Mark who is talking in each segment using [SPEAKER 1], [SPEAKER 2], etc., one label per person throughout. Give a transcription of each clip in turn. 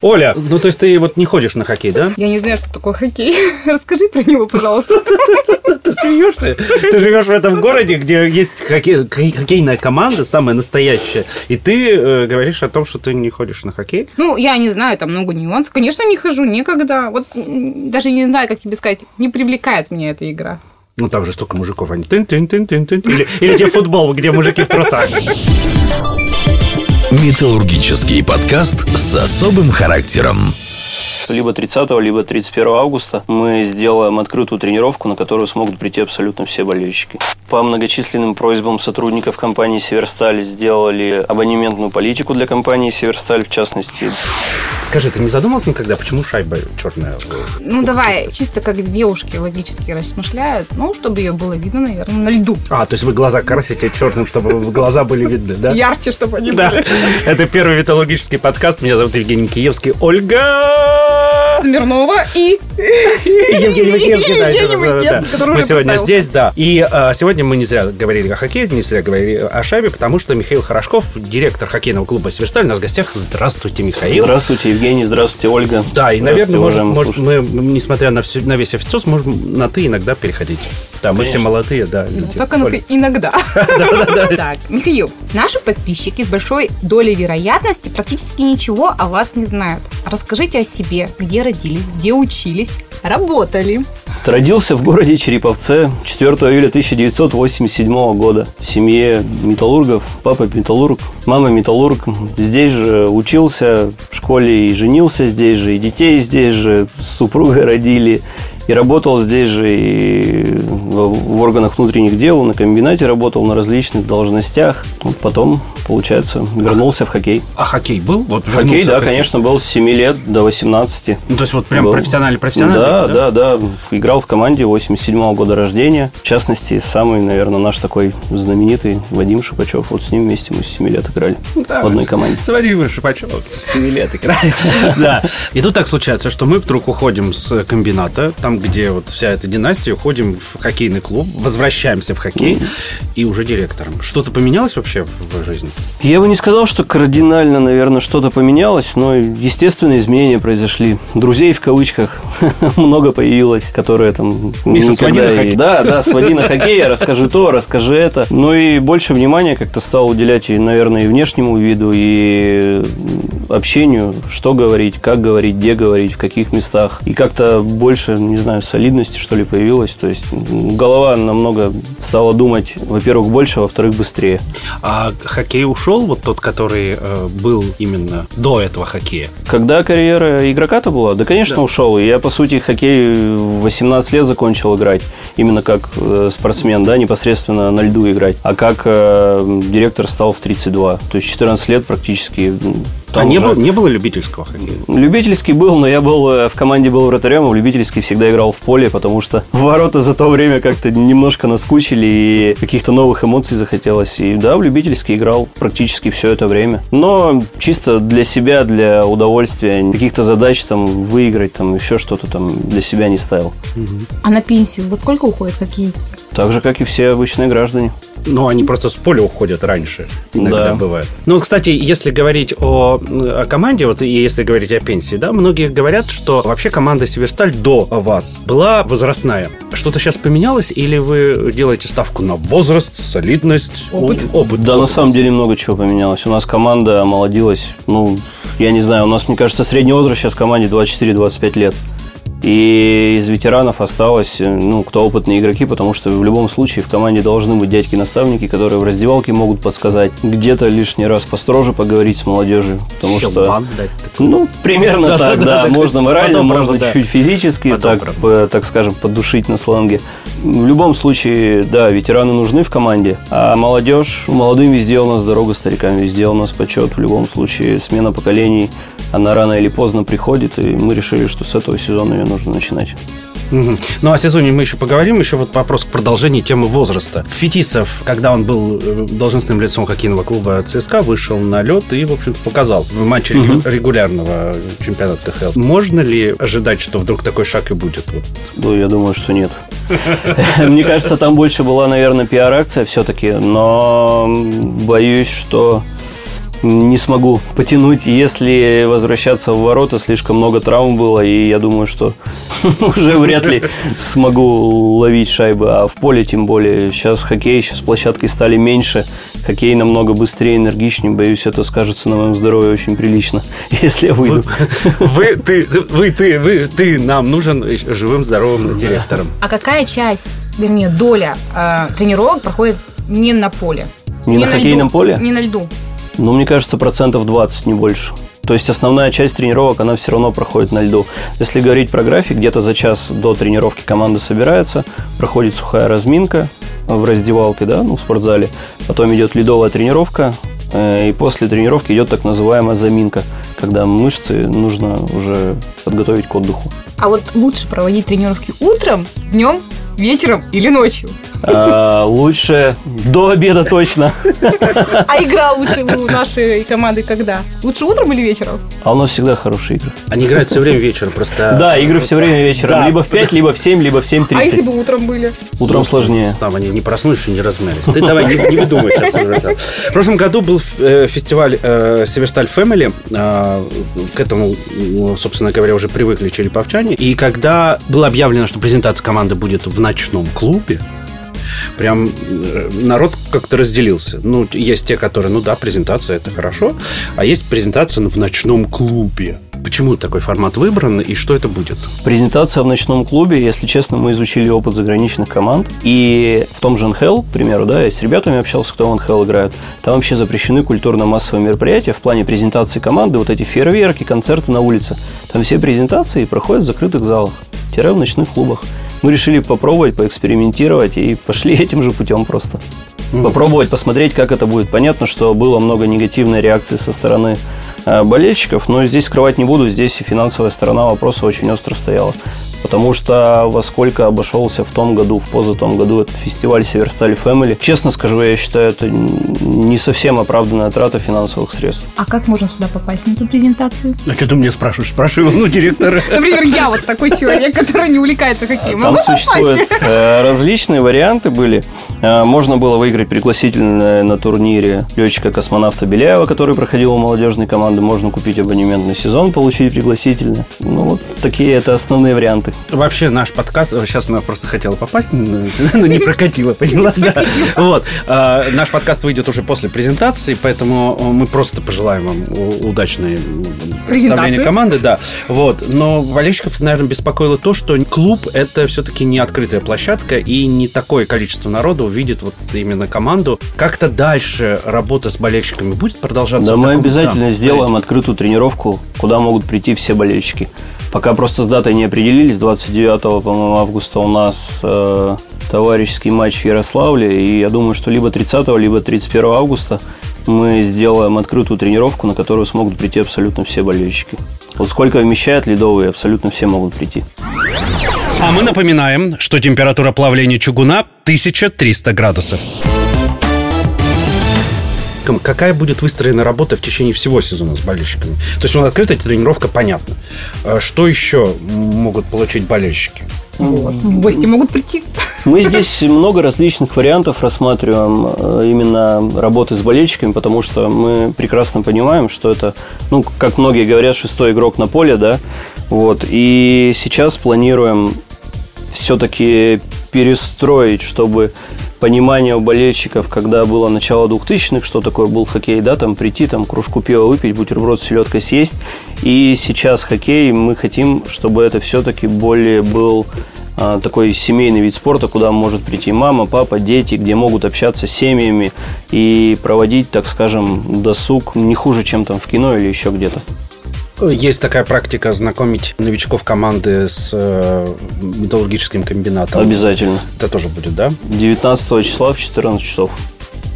[SPEAKER 1] Оля, ну то есть ты вот не ходишь на хоккей, да?
[SPEAKER 2] Я не знаю, что такое хоккей. Расскажи про него, пожалуйста.
[SPEAKER 1] Ты смеешься? Ты живешь в этом городе, где есть хоккей, хоккейная команда, самая настоящая, и ты э, говоришь о том, что ты не ходишь на хоккей?
[SPEAKER 2] Ну, я не знаю, там много нюансов. Конечно, не хожу никогда. Вот даже не знаю, как тебе сказать, не привлекает меня эта игра.
[SPEAKER 1] Ну там же столько мужиков, они или, или те футбол, где мужики в трусах.
[SPEAKER 3] Металлургический подкаст с особым характером.
[SPEAKER 4] Либо 30 либо 31 августа мы сделаем открытую тренировку, на которую смогут прийти абсолютно все болельщики. По многочисленным просьбам сотрудников компании «Северсталь» сделали абонементную политику для компании «Северсталь», в частности.
[SPEAKER 1] Скажи, ты не задумался никогда, почему шайба черная?
[SPEAKER 2] Ну, давай, чисто как девушки логически размышляют. Ну, чтобы ее было видно, наверное, на льду.
[SPEAKER 1] А, то есть вы глаза красите черным, чтобы глаза были видны, да?
[SPEAKER 2] Ярче, чтобы они
[SPEAKER 1] Да,
[SPEAKER 2] были.
[SPEAKER 1] это первый металлургический подкаст. Меня зовут Евгений Киевский. Ольга!
[SPEAKER 2] Смирнова и...
[SPEAKER 1] Мы сегодня здесь, да. И а, сегодня мы не зря говорили о хоккее, не зря говорили о шайбе, потому что Михаил Хорошков, директор хоккейного клуба «Северсталь», у нас в гостях. Здравствуйте, Михаил.
[SPEAKER 4] Здравствуйте, Евгений, здравствуйте, Ольга.
[SPEAKER 1] Да, и, наверное, может, мы, несмотря на, весь официоз, можем на «ты» иногда переходить. Да, мы все молодые, да.
[SPEAKER 2] Только ну ты иногда. Так, Михаил, наши подписчики с большой долей вероятности практически ничего о вас не знают. Расскажите о себе, где родились, где учились, работали.
[SPEAKER 4] Родился в городе Череповце 4 июля 1987 года в семье металлургов. Папа металлург, мама металлург. Здесь же учился в школе и женился здесь же, и детей здесь же с супругой родили. И работал здесь же и в органах внутренних дел, на комбинате работал на различных должностях. Вот потом, получается, вернулся в хоккей.
[SPEAKER 1] А хоккей был? Вот
[SPEAKER 4] Хоккей, да,
[SPEAKER 1] в
[SPEAKER 4] конечно, был с 7 лет до 18.
[SPEAKER 1] Ну, то есть вот прям
[SPEAKER 4] Был.
[SPEAKER 1] профессиональный профессиональный.
[SPEAKER 4] Да, да, да, Играл в команде 87 года рождения. В частности, самый, наверное, наш такой знаменитый Вадим Шипачев. Вот с ним вместе мы с 7 лет играли
[SPEAKER 1] Да,
[SPEAKER 4] в одной команде.
[SPEAKER 1] Смотри, вы Шипачев, с 7 лет играли. Да. И тут так случается, что мы вдруг уходим с комбината, там, где вот вся эта династия, уходим в хоккейный клуб, возвращаемся в хоккей и уже директором. Что-то поменялось вообще в жизни?
[SPEAKER 4] Я бы не сказал, что кардинально, наверное, что-то поменялось, но, естественно, изменения произошли. Друзей в кавычках много появилось, которые там...
[SPEAKER 1] Миша, своди на хоккей.
[SPEAKER 4] Да, да, своди на хоккей, расскажи то, расскажи это. Ну и больше внимания как-то стал уделять, и, наверное, и внешнему виду, и общению, что говорить, как говорить, где говорить, в каких местах. И как-то больше, не знаю, солидности, что ли, появилось. То есть голова намного стала думать, во-первых, больше, а во-вторых, быстрее.
[SPEAKER 1] А хоккей ушел, вот тот, который э, был именно до этого хоккея?
[SPEAKER 4] Когда карьера игрока-то была? Да, конечно,
[SPEAKER 1] Да.
[SPEAKER 4] ушел. Я, по сути, хоккей в 18 лет закончил играть. Именно как э, спортсмен, да, непосредственно на льду играть. А как э, директор стал в 32. То есть 14 лет практически.
[SPEAKER 1] А
[SPEAKER 4] там
[SPEAKER 1] не,
[SPEAKER 4] уже-
[SPEAKER 1] было, не было любительского хоккея?
[SPEAKER 4] Любительский был, но я был э, в команде был вратарем, а в любительский всегда играл в поле, потому что ворота за то время как-то немножко наскучили и каких-то новых эмоций захотелось. И да, в любительский играл практически все это время. Но чисто для себя, для удовольствия, каких-то задач там выиграть, там еще что-то там для себя не ставил.
[SPEAKER 2] А на пенсию во сколько уходит хоккеист?
[SPEAKER 4] Так же, как и все обычные граждане.
[SPEAKER 1] Ну, они просто с поля уходят раньше. Иногда
[SPEAKER 4] Да.
[SPEAKER 1] бывает. Ну, кстати, если говорить о, о команде, вот и если говорить о пенсии, да, многие говорят, что вообще команда Северсталь до вас была возрастная. Что-то сейчас поменялось, или вы делаете ставку на возраст, солидность,
[SPEAKER 2] Опыт.
[SPEAKER 1] опыт?
[SPEAKER 4] Да, на
[SPEAKER 1] опыт.
[SPEAKER 4] самом деле много чего поменялось. У нас команда омолодилась, ну, я не знаю, у нас, мне кажется, средний возраст сейчас в команде 24-25 лет. И из ветеранов осталось, э, ну, кто опытные игроки, потому что в любом случае в команде должны быть дядьки-наставники, которые в раздевалке могут подсказать, где-то лишний раз построже поговорить с молодежью, потому что...
[SPEAKER 1] Дать такой.
[SPEAKER 4] Ну, примерно
[SPEAKER 1] Да,
[SPEAKER 4] так,
[SPEAKER 1] да,
[SPEAKER 4] да.
[SPEAKER 1] да,
[SPEAKER 4] Можно морально, можно
[SPEAKER 1] правда, да.
[SPEAKER 4] чуть физически,
[SPEAKER 1] Потом,
[SPEAKER 4] так,
[SPEAKER 1] правда.
[SPEAKER 4] п- так скажем, поддушить на сланге. В любом случае, да, ветераны нужны в команде, а молодежь, молодым везде у нас дорога, старикам везде у нас почет. В любом случае, смена поколений, она рано или поздно приходит, и мы решили, что с этого сезона ее нужно начинать.
[SPEAKER 1] Мгм. Ну, о сезоне мы еще поговорим. Еще вот вопрос к продолжению темы возраста. Фетисов, когда он был э, должностным лицом хоккейного клуба ЦСКА, вышел на лед и, в общем-то, показал в матче
[SPEAKER 4] Мгм.
[SPEAKER 1] регулярного чемпионата КХЛ. Можно ли ожидать, что вдруг такой шаг и будет?
[SPEAKER 4] Ну, я думаю, что нет. Мне кажется, там больше была, наверное, пиар-акция все-таки, но боюсь, что не смогу потянуть, если возвращаться в ворота, слишком много травм было, и я думаю, что уже вряд ли смогу ловить шайбы, а в поле тем более. Сейчас хоккей, сейчас площадки стали меньше, хоккей намного быстрее, энергичнее, боюсь, это скажется на моем здоровье очень прилично, если я выйду.
[SPEAKER 1] Вы, ты, вы, ты, вы, ты нам нужен живым, здоровым директором.
[SPEAKER 2] А какая часть, вернее, доля э, тренировок проходит не на поле?
[SPEAKER 4] Не, на хоккейном
[SPEAKER 2] льду,
[SPEAKER 4] поле?
[SPEAKER 2] Не на льду.
[SPEAKER 4] Ну, мне кажется, процентов 20, не больше. То есть основная часть тренировок, она все равно проходит на льду. Если говорить про график, где-то за час до тренировки команда собирается, проходит сухая разминка в раздевалке, да, ну, в спортзале. Потом идет ледовая тренировка, э, и после тренировки идет так называемая заминка, когда мышцы нужно уже подготовить к отдыху.
[SPEAKER 2] А вот лучше проводить тренировки утром, днем, вечером или ночью?
[SPEAKER 4] А, лучше до обеда точно.
[SPEAKER 2] А игра лучше у нашей команды когда? Лучше утром или вечером?
[SPEAKER 4] А у нас всегда хорошие игры.
[SPEAKER 1] Они играют все время вечером, просто...
[SPEAKER 4] Да, игры все время вечером. Либо в 5, либо в 7, либо в
[SPEAKER 2] А если
[SPEAKER 4] 7.30.
[SPEAKER 2] бы утром были?
[SPEAKER 4] Утром сложнее.
[SPEAKER 1] Там они не проснулись и не размялись. Ты давай, не, выдумывай сейчас уже. В прошлом году был э, фестиваль э, Северсталь Фэмили. Э, к этому, ну, собственно говоря, уже привыкли череповчане. И когда было объявлено, что презентация команды будет в ночном клубе, прям э, народ как-то разделился. Ну, есть те, которые, ну да, презентация это хорошо, а есть презентация в ночном клубе. Почему такой формат выбран и что это будет?
[SPEAKER 4] Презентация в ночном клубе, если честно, мы изучили опыт заграничных команд. И в том же НХЛ, к примеру, да, я с ребятами общался, кто в НХЛ играет, там вообще запрещены культурно-массовые мероприятия в плане презентации команды, вот эти фейерверки, концерты на улице. Там все презентации проходят в закрытых залах, тире в ночных клубах. Мы решили попробовать, поэкспериментировать и пошли этим же путем просто. Попробовать посмотреть, как это будет. Понятно, что было много негативной реакции со стороны э, болельщиков, но здесь скрывать не буду, здесь и финансовая сторона вопроса очень остро стояла. Потому что во сколько обошелся в том году, в позатом году этот фестиваль Северсталь Family. Честно скажу, я считаю, это не совсем оправданная трата финансовых средств.
[SPEAKER 2] А как можно сюда попасть на эту презентацию?
[SPEAKER 1] А что ты мне спрашиваешь? Спрашивай, ну, директора.
[SPEAKER 2] Например, я вот такой человек, который не увлекается хоккеем.
[SPEAKER 4] Там существуют э, различные варианты были. Э, Можно было выиграть пригласительное на турнире летчика-космонавта Беляева, который проходил у молодежной команды. Можно купить абонементный сезон, получить пригласительное. Ну, вот такие это основные варианты.
[SPEAKER 1] Вообще наш подкаст, сейчас она просто хотела попасть, но не прокатила, поняла? Да. Вот. А, Наш подкаст выйдет уже после презентации, поэтому мы просто пожелаем вам удачной представления команды, да. Вот. Но болельщиков, наверное, беспокоило то, что клуб – это все-таки не открытая площадка, и не такое количество народа увидит вот именно команду. Как-то дальше работа с болельщиками будет продолжаться?
[SPEAKER 4] Да, мы
[SPEAKER 1] таком-
[SPEAKER 4] обязательно
[SPEAKER 1] да,
[SPEAKER 4] сделаем открытую тренировку, куда могут прийти все болельщики. Пока просто с датой не определились, 29 по-моему, августа у нас э, товарищеский матч в Ярославле, и я думаю, что либо 30 либо 31 августа мы сделаем открытую тренировку, на которую смогут прийти абсолютно все болельщики. Вот сколько вмещает ледовые, абсолютно все могут прийти.
[SPEAKER 1] А мы напоминаем, что температура плавления чугуна 1300 градусов. Ком- Какая будет выстроена работа в течение всего сезона с болельщиками? То есть, ну, открытая тренировка, понятно. А Что еще могут получить болельщики?
[SPEAKER 2] Вот. В гости могут прийти.
[SPEAKER 4] Мы здесь много различных вариантов рассматриваем э, именно работы с болельщиками, потому что мы прекрасно понимаем, что это, ну, как многие говорят, шестой игрок на поле, да, вот, и сейчас планируем все-таки перестроить, чтобы понимание у болельщиков, когда было начало 2000-х, что такое был хоккей, да, там прийти, там кружку пива выпить, бутерброд с селедкой съесть. И сейчас хоккей, мы хотим, чтобы это все-таки более был а, такой семейный вид спорта, куда может прийти мама, папа, дети, где могут общаться с семьями и проводить, так скажем, досуг не хуже, чем там в кино или еще где-то.
[SPEAKER 1] Есть такая практика знакомить новичков команды с э, металлургическим комбинатом.
[SPEAKER 4] Обязательно.
[SPEAKER 1] Это тоже будет, да?
[SPEAKER 4] 19 числа в 14 часов.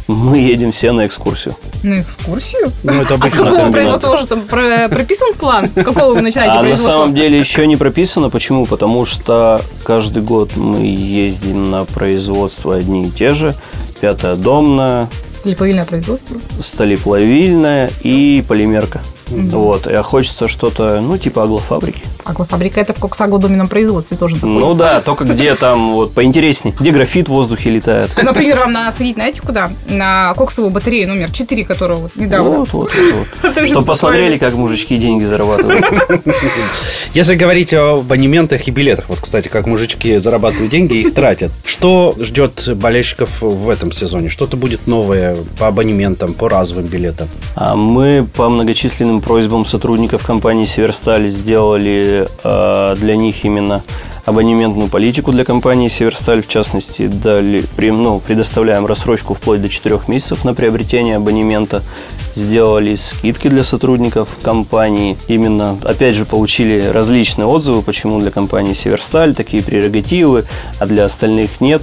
[SPEAKER 4] Мы едем все на экскурсию.
[SPEAKER 2] На экскурсию?
[SPEAKER 1] Ну, это
[SPEAKER 2] А с какого производства уже там про- прописан план? С какого вы начинаете
[SPEAKER 4] А на самом деле еще не прописано. Почему? Потому что каждый год мы ездим на производство одни и те же. Пятая домная,
[SPEAKER 2] Слеповильное производство.
[SPEAKER 4] столеплавильная и полимерка. Вот, и хочется что-то, ну, типа аглофабрики.
[SPEAKER 2] Аглофабрика это в коксаглодоменном производстве тоже находится.
[SPEAKER 4] Ну да, только где там вот поинтереснее, где графит в воздухе летает.
[SPEAKER 2] Например, вам надо сходить, знаете, куда? На коксовую батарею номер 4, которую вот недавно.
[SPEAKER 4] Вот, вот, вот. вот. Чтобы посмотрели, как мужички деньги зарабатывают.
[SPEAKER 1] Если говорить об абонементах и билетах, вот, кстати, как мужички зарабатывают деньги и их тратят, что ждет болельщиков в этом сезоне? Что-то будет новое по абонементам, по разовым билетам?
[SPEAKER 4] А мы по многочисленным просьбам сотрудников компании «Северсталь» сделали э, для них именно абонементную политику для компании «Северсталь». В частности, дали, ну, предоставляем рассрочку вплоть до 4 месяцев на приобретение абонемента. Сделали скидки для сотрудников компании. Именно, опять же, получили различные отзывы, почему для компании «Северсталь» такие прерогативы, а для остальных нет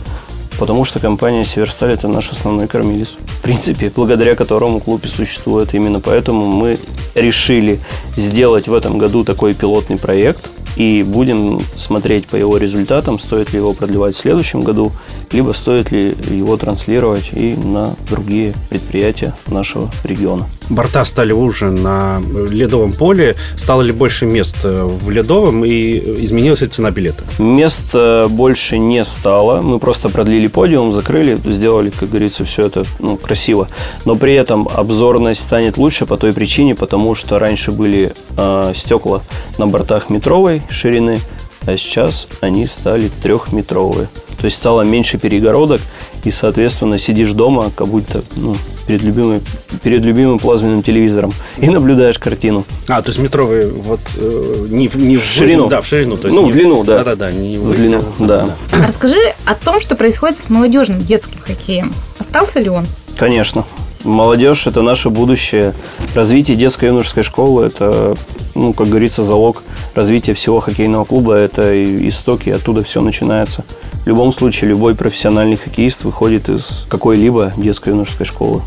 [SPEAKER 4] потому что компания Северсталь – это наш основной кормилец. В принципе, благодаря которому клуб и существует. Именно поэтому мы решили сделать в этом году такой пилотный проект – и будем смотреть по его результатам, стоит ли его продлевать в следующем году, либо стоит ли его транслировать и на другие предприятия нашего региона.
[SPEAKER 1] Борта стали уже на ледовом поле. Стало ли больше мест э, в ледовом и изменилась ли цена билета?
[SPEAKER 4] Мест э, больше не стало. Мы просто продлили подиум, закрыли, сделали, как говорится, все это ну, красиво. Но при этом обзорность станет лучше по той причине, потому что раньше были э, стекла на бортах метровой ширины, а сейчас они стали трехметровые. То есть стало меньше перегородок, и, соответственно, сидишь дома, как будто ну, перед, любимым, перед любимым плазменным телевизором и наблюдаешь картину.
[SPEAKER 1] А, то есть метровые вот э, не, в, не в
[SPEAKER 4] ширину.
[SPEAKER 1] Да, в ширину. То
[SPEAKER 4] есть ну,
[SPEAKER 1] не,
[SPEAKER 4] в длину, да.
[SPEAKER 1] Да-да-да, не
[SPEAKER 4] в длину, да.
[SPEAKER 2] да. Расскажи о том, что происходит с молодежным детским хоккеем. Остался ли он?
[SPEAKER 4] Конечно. Молодежь – это наше будущее. Развитие детской и юношеской школы – это, ну, как говорится, залог развития всего хоккейного клуба. Это истоки, оттуда все начинается. В любом случае, любой профессиональный хоккеист выходит из какой-либо детской и юношеской школы.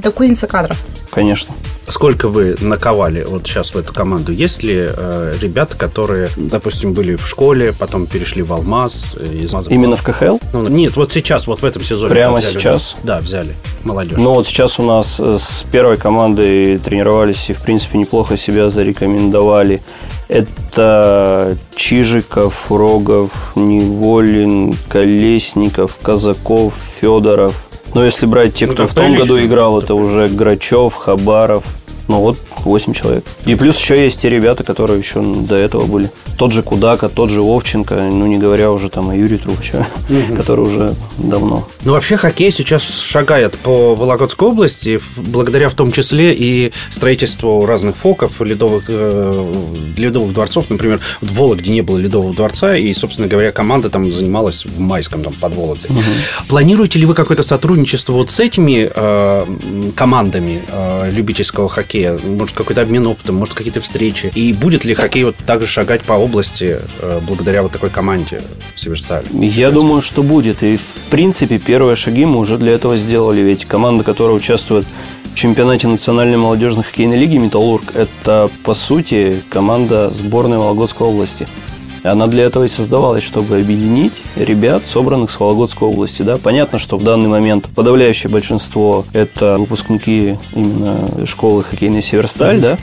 [SPEAKER 2] Это кузница кадров.
[SPEAKER 4] Конечно.
[SPEAKER 1] Сколько вы наковали вот сейчас в эту команду? Есть ли э, ребята, которые, допустим, были в школе, потом перешли в Алмаз?
[SPEAKER 4] Э, из Именно в КХЛ?
[SPEAKER 1] Ну, нет, вот сейчас, вот в этом сезоне.
[SPEAKER 4] Прямо взяли, сейчас?
[SPEAKER 1] Да, взяли молодежь.
[SPEAKER 4] Ну, вот сейчас у нас э, с первой командой тренировались и, в принципе, неплохо себя зарекомендовали. Это Чижиков, Рогов, Неволин, Колесников, Казаков, Федоров – но если брать тех, ну, кто в том году играл, это уже Грачев, Хабаров, ну вот 8 человек. И плюс еще есть те ребята, которые еще до этого были. Тот же Кудака, тот же Вовченко, ну не говоря уже там о Юрии Трубачеве, угу. который уже давно.
[SPEAKER 1] Ну вообще хоккей сейчас шагает по Вологодской области, благодаря в том числе и строительству разных фоков, ледовых, э, ледовых дворцов. Например, в Вологде не было ледового дворца, и, собственно говоря, команда там занималась в Майском, там, под Вологдой. Угу. Планируете ли вы какое-то сотрудничество вот с этими э, командами э, любительского хоккея? Хоккея? Может, какой-то обмен опытом, может, какие-то встречи? И будет ли хоккей вот также шагать по области э, благодаря вот такой команде Северсталь?
[SPEAKER 4] Я думаю, что будет. И, в принципе, первые шаги мы уже для этого сделали. Ведь команда, которая участвует в чемпионате национальной молодежной хоккейной лиги «Металлург» – это, по сути, команда сборной Вологодской области – она для этого и создавалась, чтобы объединить ребят, собранных с Вологодской области. Да? Понятно, что в данный момент подавляющее большинство – это выпускники именно школы хоккейной «Северсталь», да?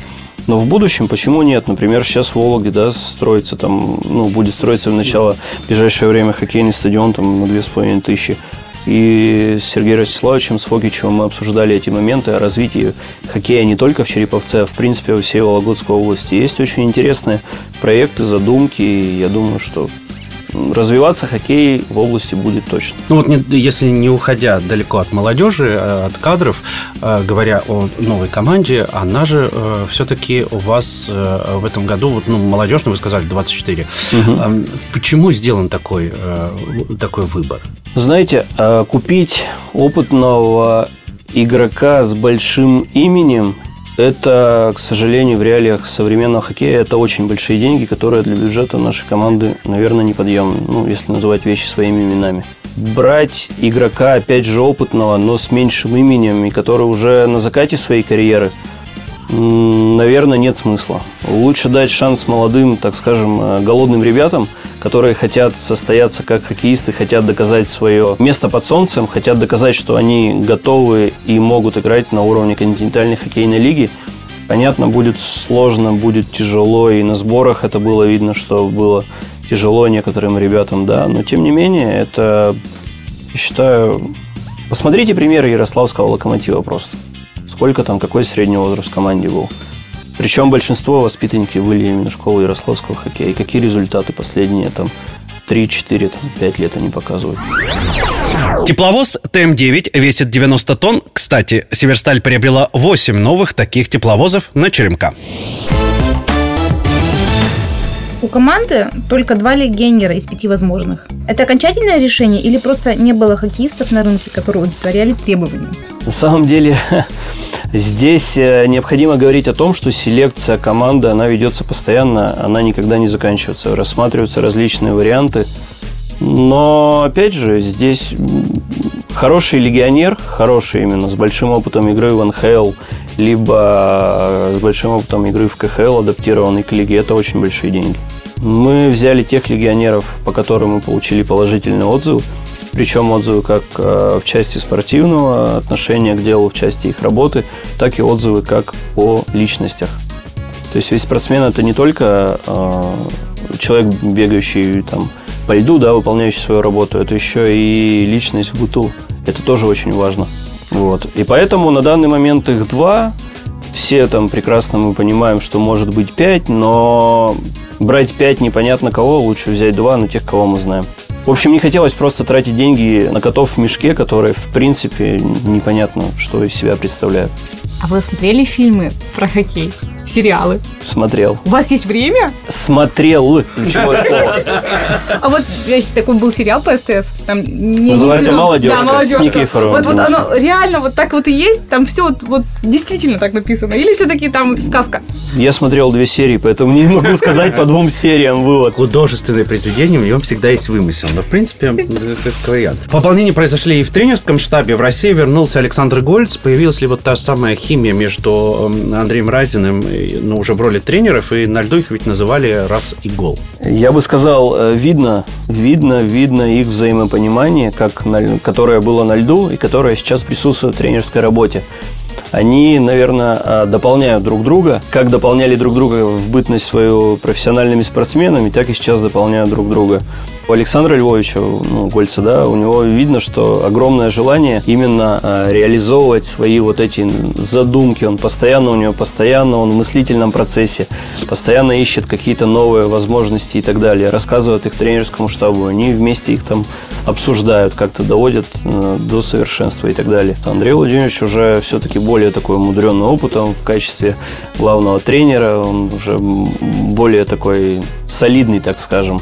[SPEAKER 4] Но в будущем почему нет? Например, сейчас в Вологде да, строится там, ну, будет строиться в начало в ближайшее время хоккейный стадион там на две с половиной тысячи. И с Сергеем Ростиславовичем, с Фокичевым мы обсуждали эти моменты о развитии хоккея не только в Череповце, а в принципе во всей Вологодской области. Есть очень интересные проекты, задумки, и я думаю, что развиваться хоккей в области будет точно.
[SPEAKER 1] Ну вот не, если не уходя далеко от молодежи, э, от кадров, э, говоря о новой команде, она же э, все-таки у вас в этом году, вот, ну, молодежь, вы сказали, 24. Угу. Почему сделан такой, такой выбор?
[SPEAKER 4] Знаете, купить опытного игрока с большим именем это, к сожалению, в реалиях современного хоккея это очень большие деньги, которые для бюджета нашей команды, наверное, неподъемны, ну, если называть вещи своими именами. Брать игрока, опять же, опытного, но с меньшим именем, и который уже на закате своей карьеры – наверное, нет смысла. Лучше дать шанс молодым, так скажем, э, голодным ребятам, которые хотят состояться как хоккеисты, хотят доказать свое место под солнцем, хотят доказать, что они готовы и могут играть на уровне континентальной хоккейной лиги. Понятно, будет сложно, будет тяжело, и на сборах это было видно, что было тяжело некоторым ребятам, да, но тем не менее, это, считаю, посмотрите примеры Ярославского локомотива просто. Сколько там, какой средний возраст в команде был. Причем большинство воспитанники были именно школы Ярославского хоккея. И какие результаты последние там 3-4, 5 лет они показывают.
[SPEAKER 1] Тепловоз ТМ-9 весит 90 тонн. Кстати, Северсталь приобрела 8 новых таких тепловозов на Черемка.
[SPEAKER 2] У команды только два легионера из пяти возможных. Это окончательное решение или просто не было хоккеистов на рынке, которые удовлетворяли требования?
[SPEAKER 4] На самом деле, здесь э, необходимо говорить о том, что селекция команды, она ведется постоянно, она никогда не заканчивается. Рассматриваются различные варианты. Но, опять же, здесь хороший легионер, хороший именно, с большим опытом игры в НХЛ, либо с большим опытом игры в КХЛ, адаптированный к лиге, это очень большие деньги. Мы взяли тех легионеров, по которым мы получили положительный отзыв, причем отзывы как э, в части спортивного отношения к делу, в части их работы, так и отзывы как о личностях. То есть ведь спортсмен это не только э, человек, бегающий там по льду, да, выполняющий свою работу, это еще и личность в быту. Это тоже очень важно. Вот. И поэтому на данный момент их два. Все там прекрасно мы понимаем, что может быть пять, но брать пять непонятно кого, лучше взять два, но тех, кого мы знаем. В общем, не хотелось просто тратить деньги на котов в мешке, которые, в принципе, непонятно, что из себя представляют.
[SPEAKER 2] А вы смотрели фильмы про хоккей? Сериалы?
[SPEAKER 4] Смотрел.
[SPEAKER 2] У вас есть время?
[SPEAKER 4] Смотрел. Ключевое слово.
[SPEAKER 2] А вот, значит, такой был сериал по СТС. Там,
[SPEAKER 4] не, Называется не «Молодежка». Да, «Молодежка». С Никифоровым.
[SPEAKER 2] Вот, вот оно реально вот так вот и есть. Там все вот, вот действительно так написано. Или все-таки там сказка?
[SPEAKER 4] Я смотрел две серии, поэтому не могу сказать по двум сериям вывод.
[SPEAKER 1] Художественное произведение, в нем всегда есть вымысел. Но, в принципе, это вариант. Пополнения произошли и в тренерском штабе. В России вернулся Александр Гольц. Появилась ли вот та самая химия между Андреем Разиным ну, уже в роли тренеров, и на льду их ведь называли раз и гол.
[SPEAKER 4] Я бы сказал, э, видно, видно, видно их взаимопонимание, как на, которое было на льду и которое сейчас присутствует в тренерской работе они, наверное, э, дополняют друг друга. Как дополняли друг друга в бытность свою профессиональными спортсменами, так и сейчас дополняют друг друга. У Александра Львовича, ну, Гольца, да, у него видно, что огромное желание именно э, реализовывать свои вот эти задумки. Он постоянно, у него постоянно, он в мыслительном процессе, постоянно ищет какие-то новые возможности и так далее, рассказывает их тренерскому штабу, они вместе их там обсуждают, как-то доводят э, до совершенства и так далее. Андрей Владимирович уже все-таки более такой умудренный опытом в качестве главного тренера, он уже более такой солидный, так скажем,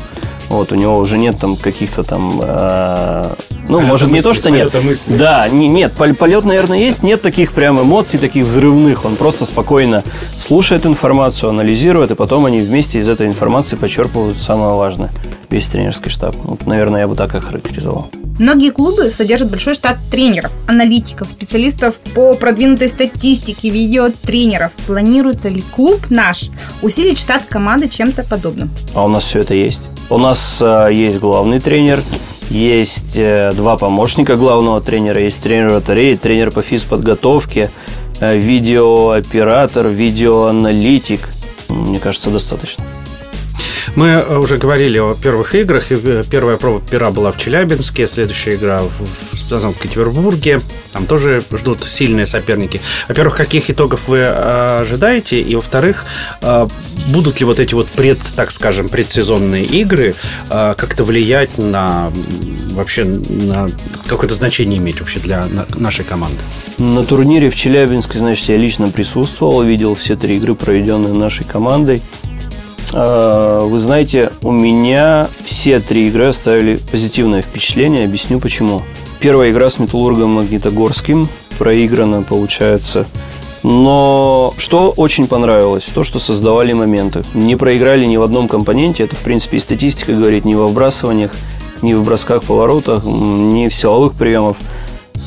[SPEAKER 4] вот, у него уже нет там каких-то там... Э, ну, полета может, мысли, не то, что нет. Мысли. Да, не, нет, полет, наверное, есть. Нет таких прям эмоций, таких взрывных. Он просто спокойно слушает информацию, анализирует, и потом они вместе из этой информации почерпывают самое важное. Весь тренерский штаб. Вот, наверное, я бы так охарактеризовал.
[SPEAKER 2] Многие клубы содержат большой штат тренеров, аналитиков, специалистов по продвинутой статистике, видеотренеров. Планируется ли клуб наш усилить штат команды чем-то подобным?
[SPEAKER 4] А у нас все это есть. У нас э, есть главный тренер, есть э, два помощника главного тренера, есть тренер батареи, тренер по физподготовке, э, видеооператор, видеоаналитик. Мне кажется, достаточно.
[SPEAKER 1] Мы уже говорили о первых играх. Первая проба пера была в Челябинске, следующая игра в Санкт-Петербурге. Там тоже ждут сильные соперники. Во-первых, каких итогов вы ожидаете? И, во-вторых, будут ли вот эти вот пред, так скажем, предсезонные игры как-то влиять на вообще на какое-то значение иметь вообще для нашей команды?
[SPEAKER 4] На турнире в Челябинске, значит, я лично присутствовал, видел все три игры, проведенные нашей командой. Вы знаете, у меня все три игры оставили позитивное впечатление. Объясню почему. Первая игра с Металлургом Магнитогорским проиграна, получается. Но что очень понравилось, то, что создавали моменты. Не проиграли ни в одном компоненте, это, в принципе, и статистика говорит, ни во вбрасываниях, ни в бросках, поворотах, ни в силовых приемах.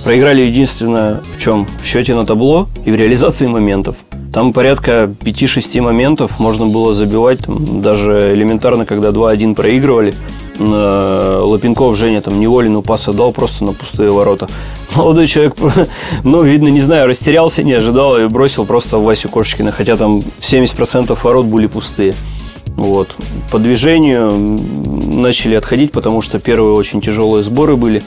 [SPEAKER 4] Проиграли единственное в чем? В счете на табло и в реализации моментов. Там порядка 5-6 моментов можно было забивать, там, даже элементарно, когда 2-1 проигрывали. Лапенков Женя там Неволину пас отдал просто на пустые ворота. Молодой человек, ну, видно, не знаю, растерялся, не ожидал и бросил просто Васю Кошечкина, хотя там 70% ворот были пустые. Вот. По движению начали отходить, потому что первые очень тяжелые сборы были.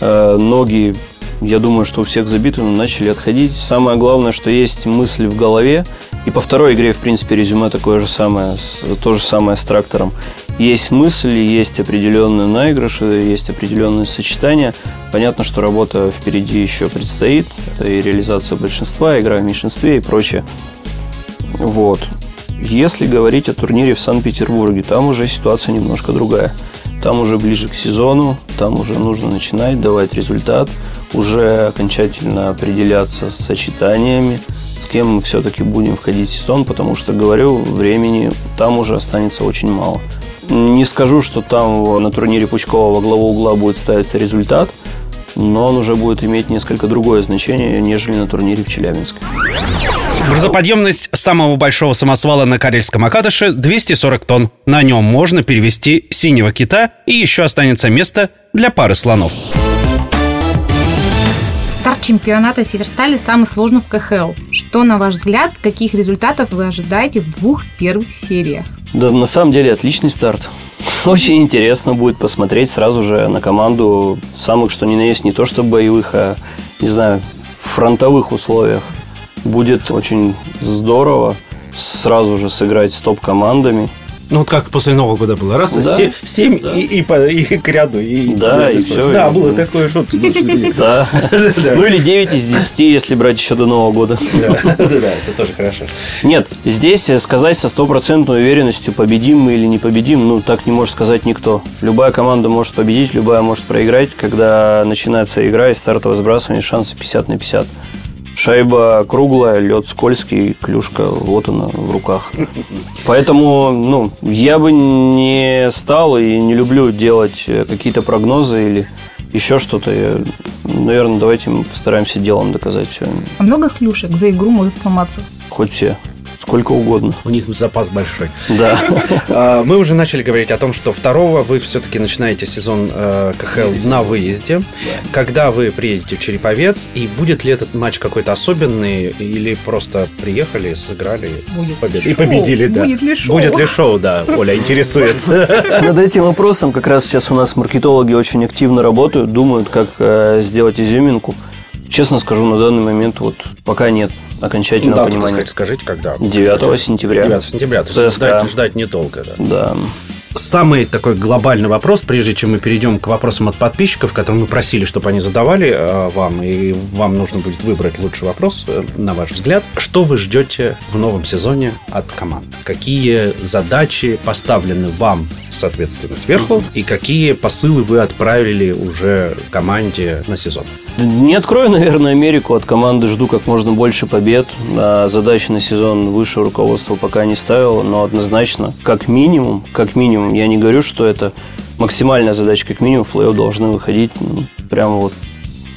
[SPEAKER 4] Э, ноги, я думаю, что у всех забиты, но начали отходить. Самое главное, что есть мысли в голове. И по второй игре, в принципе, резюме такое же самое, то же самое с трактором. Есть мысли, есть определенные наигрыши, есть определенные сочетания. Понятно, что работа впереди еще предстоит. Это и реализация большинства, игра в меньшинстве и прочее. Вот. Если говорить о турнире в Санкт-Петербурге, там уже ситуация немножко другая. Там уже ближе к сезону, там уже нужно начинать давать результат, уже окончательно определяться с сочетаниями, с кем мы все-таки будем входить в сезон, потому что, говорю, времени там уже останется очень мало. Не скажу, что там на турнире Пучкова во главу угла будет ставиться результат – но он уже будет иметь несколько другое значение, нежели на турнире в Челябинске.
[SPEAKER 1] Грузоподъемность самого большого самосвала на Карельском Акадыше 240 тонн. На нем можно перевести синего кита и еще останется место для пары слонов.
[SPEAKER 2] Старт чемпионата Северстали самый сложный в КХЛ. Что, на ваш взгляд, каких результатов вы ожидаете в двух первых сериях?
[SPEAKER 4] Да, на самом деле отличный старт. Очень интересно будет посмотреть сразу же на команду самых, что ни на есть, не то что боевых, а, не знаю, фронтовых условиях. Будет очень здорово сразу же сыграть с топ-командами –
[SPEAKER 1] ну, вот как после Нового года было. Раз, да. семь да. И, и, по, и к ряду. И,
[SPEAKER 4] да, и, и все.
[SPEAKER 1] Да, было и... такое, что
[SPEAKER 4] Да. Ну, или 9 из 10, если брать еще до Нового года.
[SPEAKER 1] Да, это тоже хорошо.
[SPEAKER 4] Нет, здесь сказать со стопроцентной уверенностью, победим мы или не победим, ну, так не может сказать никто. Любая команда может победить, любая может проиграть. Когда начинается игра и стартовое сбрасывание, шансы 50 на 50. Шайба круглая, лед скользкий, клюшка, вот она в руках. Поэтому, ну, я бы не стал и не люблю делать э, какие-то прогнозы или еще что-то. Наверное, давайте мы постараемся делом доказать все.
[SPEAKER 2] А много клюшек за игру может сломаться?
[SPEAKER 4] Хоть все. Сколько угодно.
[SPEAKER 1] У них запас большой.
[SPEAKER 4] Да.
[SPEAKER 1] А, мы уже начали говорить о том, что второго вы все-таки начинаете сезон э, КХЛ на выезде. Когда вы приедете в Череповец, и будет ли этот матч какой-то особенный, или просто приехали, сыграли победу и победили? Да.
[SPEAKER 2] Будет ли шоу?
[SPEAKER 1] Будет ли шоу, да. Оля интересуется.
[SPEAKER 4] Над этим вопросом как раз сейчас у нас маркетологи очень активно работают, думают, как э, сделать изюминку. Честно скажу, на данный момент вот пока нет окончательного ну, да, понимания.
[SPEAKER 1] Сказать, скажите, когда?
[SPEAKER 4] 9 сентября.
[SPEAKER 1] 9 сентября. То есть ждать, ждать недолго. Да.
[SPEAKER 4] да.
[SPEAKER 1] Самый такой глобальный вопрос, прежде чем мы перейдем к вопросам от подписчиков, которые мы просили, чтобы они задавали э, вам, и вам нужно будет выбрать лучший вопрос, э, на ваш взгляд. Что вы ждете в новом сезоне от команд? Какие задачи поставлены вам, соответственно, сверху, и какие посылы вы отправили уже команде на сезон?
[SPEAKER 4] Не открою, наверное, Америку. От команды жду как можно больше побед. А задачи на сезон высшее руководство пока не ставило, но однозначно, как минимум, как минимум, я не говорю, что это максимальная задача, как минимум в плей-офф должны выходить ну, прямо вот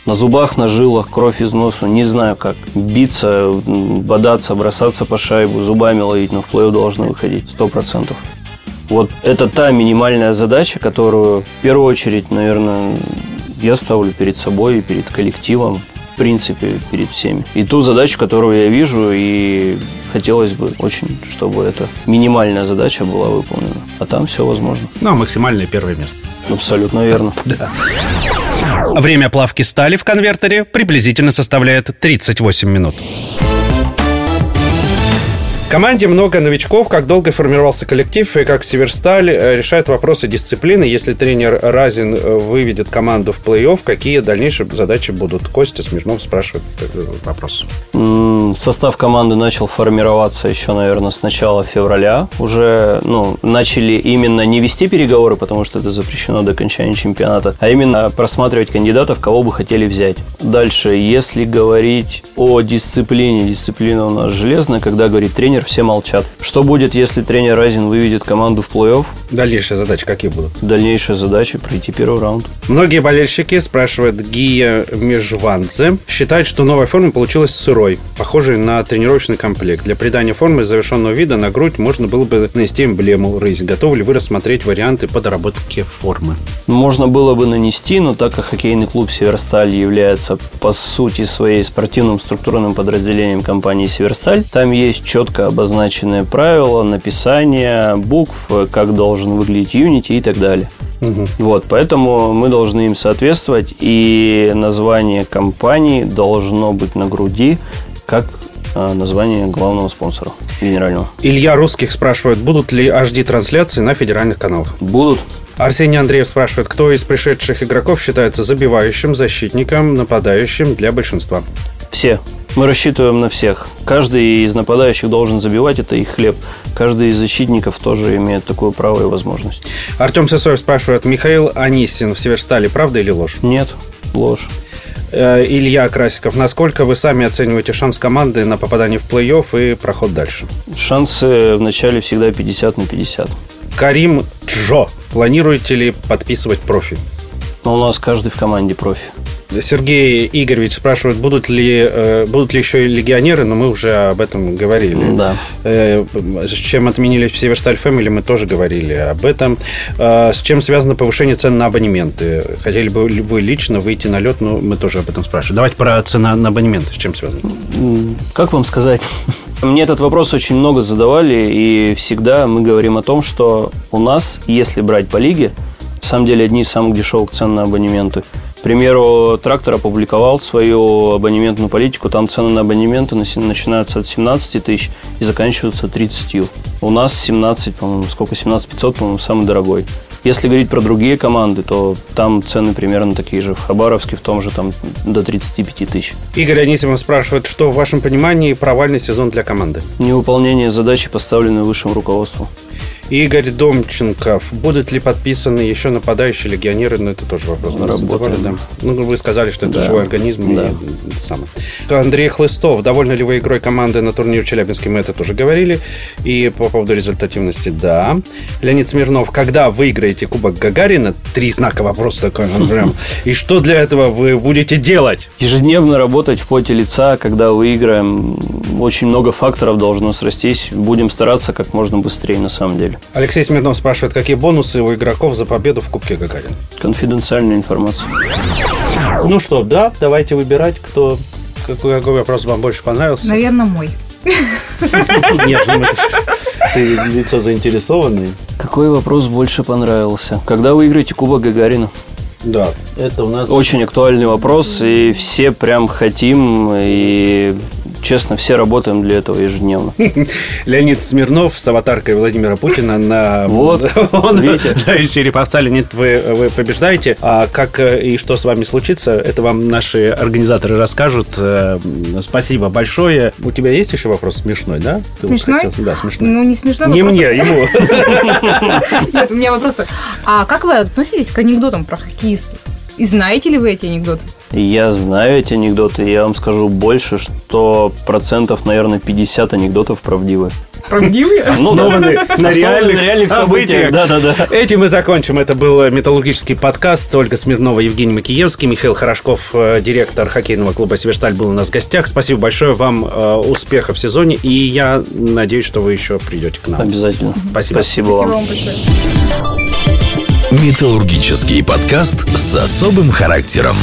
[SPEAKER 4] на зубах, на жилах, кровь из носу, не знаю как. Биться, бодаться, бросаться по шайбу, зубами ловить, но в плей-офф должны выходить, сто процентов. Вот это та минимальная задача, которую в первую очередь, наверное, я ставлю перед собой и перед коллективом, в принципе, перед всеми. И ту задачу, которую я вижу, и хотелось бы очень, чтобы эта минимальная задача была выполнена. А там все возможно.
[SPEAKER 1] Ну, а максимальное первое место.
[SPEAKER 4] Абсолютно верно.
[SPEAKER 1] Да. Время плавки стали в конвертере приблизительно составляет 38 минут. Команде много новичков. Как долго формировался коллектив и как Северсталь э, решает вопросы дисциплины. Если тренер Разин э, выведет команду в плей-офф, какие дальнейшие задачи будут? Костя Смирнов спрашивает э, вопрос.
[SPEAKER 4] Состав команды начал формироваться еще, наверное, с начала февраля. Уже ну, начали именно не вести переговоры, потому что это запрещено до окончания чемпионата, а именно просматривать кандидатов, кого бы хотели взять. Дальше, если говорить о дисциплине, дисциплина у нас железная, когда говорит тренер, тренер, все молчат. Что будет, если тренер Разин выведет команду в плей-офф?
[SPEAKER 1] Дальнейшие задачи какие будут?
[SPEAKER 4] Дальнейшая задача – пройти первый раунд.
[SPEAKER 1] Многие болельщики, спрашивает Гия Межванце, считают, что новая форма получилась сырой, похожей на тренировочный комплект. Для придания формы завершенного вида на грудь можно было бы нанести эмблему «Рысь». Готовы ли вы рассмотреть варианты по доработке формы?
[SPEAKER 4] Можно было бы нанести, но так как хоккейный клуб «Северсталь» является по сути своей спортивным структурным подразделением компании «Северсталь», там есть четко обозначенные правила написания букв, как должен выглядеть Unity и так далее. Угу. Вот, поэтому мы должны им соответствовать, и название компании должно быть на груди, как а, название главного спонсора, генерального.
[SPEAKER 1] Илья Русских спрашивает, будут ли HD-трансляции на федеральных каналах?
[SPEAKER 4] Будут.
[SPEAKER 1] Арсений Андреев спрашивает, кто из пришедших игроков считается забивающим, защитником, нападающим для большинства?
[SPEAKER 4] Все. Мы рассчитываем на всех. Каждый из нападающих должен забивать, это их хлеб. Каждый из защитников тоже имеет такое право и возможность.
[SPEAKER 1] Артем Сысоев спрашивает, Михаил Анисин в Северстале, правда или ложь?
[SPEAKER 4] Нет, ложь.
[SPEAKER 1] Э, Илья Красиков, насколько вы сами оцениваете шанс команды на попадание в плей-офф и проход дальше?
[SPEAKER 4] Шансы в начале всегда 50 на 50.
[SPEAKER 1] Карим Джо, планируете ли подписывать профи?
[SPEAKER 4] Но у нас каждый в команде профи.
[SPEAKER 1] Сергей Игоревич спрашивает, будут ли, э, будут ли еще и легионеры, но мы уже об этом говорили.
[SPEAKER 4] Да.
[SPEAKER 1] Э, с чем отменили Северсталь Фэмили, мы тоже говорили об этом. Э, с чем связано повышение цен на абонементы? Хотели бы вы лично выйти на лед, но мы тоже об этом спрашиваем. Давайте про цены на абонементы. С чем связано?
[SPEAKER 4] Как вам сказать? Мне этот вопрос очень много задавали, и всегда мы говорим о том, что у нас, если брать по лиге, на самом деле одни из самых дешевых цен на абонементы – к примеру, трактор опубликовал свою абонементную политику, там цены на абонементы начинаются от 17 тысяч и заканчиваются 30. У нас 17, по-моему, сколько, 17 500, по-моему, самый дорогой. Если говорить про другие команды, то там цены примерно такие же. В Хабаровске в том же там до 35 тысяч.
[SPEAKER 1] Игорь Анисимов спрашивает, что в вашем понимании провальный сезон для команды?
[SPEAKER 4] Невыполнение задачи, поставленной высшим руководством.
[SPEAKER 1] Игорь Домченков. Будут ли подписаны еще нападающие легионеры? Ну, это тоже вопрос.
[SPEAKER 4] Мы задавали,
[SPEAKER 1] да. Ну, вы сказали, что это
[SPEAKER 4] да.
[SPEAKER 1] живой организм.
[SPEAKER 4] Да.
[SPEAKER 1] И, самое. Андрей Хлыстов. Довольны ли вы игрой команды на турнире Челябинске? Мы это тоже говорили. И по поводу результативности, да. Леонид Смирнов. Когда выиграете Кубок Гагарина? Три знака вопроса такой. Прям. И что для этого вы будете делать?
[SPEAKER 4] Ежедневно работать в поте лица, когда выиграем. Очень много факторов должно срастись. Будем стараться как можно быстрее, на самом деле.
[SPEAKER 1] Алексей Смирнов спрашивает, какие бонусы у игроков за победу в Кубке Гагарина?
[SPEAKER 4] Конфиденциальная информация.
[SPEAKER 1] Ну что, да, давайте выбирать, кто какой, какой вопрос вам больше понравился.
[SPEAKER 2] Наверное, мой.
[SPEAKER 1] Нет, ну, ты лицо заинтересованный.
[SPEAKER 4] Какой вопрос больше понравился? Когда вы играете Кубок Гагарина?
[SPEAKER 1] Да, это у нас...
[SPEAKER 4] Очень актуальный вопрос, и все прям хотим, и честно, все работаем для этого ежедневно.
[SPEAKER 1] Леонид Смирнов с аватаркой Владимира Путина на...
[SPEAKER 4] Вот,
[SPEAKER 1] он, видите? Да, и Череповца. Леонид, вы, вы побеждаете. А как и что с вами случится, это вам наши организаторы расскажут. Э, спасибо большое. У тебя есть еще вопрос смешной, да?
[SPEAKER 2] Смешной?
[SPEAKER 1] Да, смешной.
[SPEAKER 2] Ну, не смешной
[SPEAKER 1] Не мне, ему.
[SPEAKER 2] Нет, у меня вопрос. А как вы относитесь к анекдотам про хоккеистов? И знаете ли вы эти анекдоты?
[SPEAKER 4] Я знаю эти анекдоты, я вам скажу больше, что процентов, наверное, 50 анекдотов правдивы.
[SPEAKER 2] Правдивые?
[SPEAKER 1] Основаны на
[SPEAKER 4] Основаны
[SPEAKER 1] реальных
[SPEAKER 4] на реальных
[SPEAKER 1] событиях.
[SPEAKER 4] событиях. Да-да-да.
[SPEAKER 1] Этим мы закончим. Это был металлургический подкаст. Ольга Смирнова, Евгений Макиевский, Михаил Хорошков, э, директор хоккейного клуба «Северсталь» был у нас в гостях. Спасибо большое вам. э, Успехов в сезоне. И я надеюсь, что вы еще придете к нам.
[SPEAKER 4] Обязательно.
[SPEAKER 1] Спасибо.
[SPEAKER 4] Спасибо
[SPEAKER 2] вам большое.
[SPEAKER 3] Металлургический подкаст с особым характером.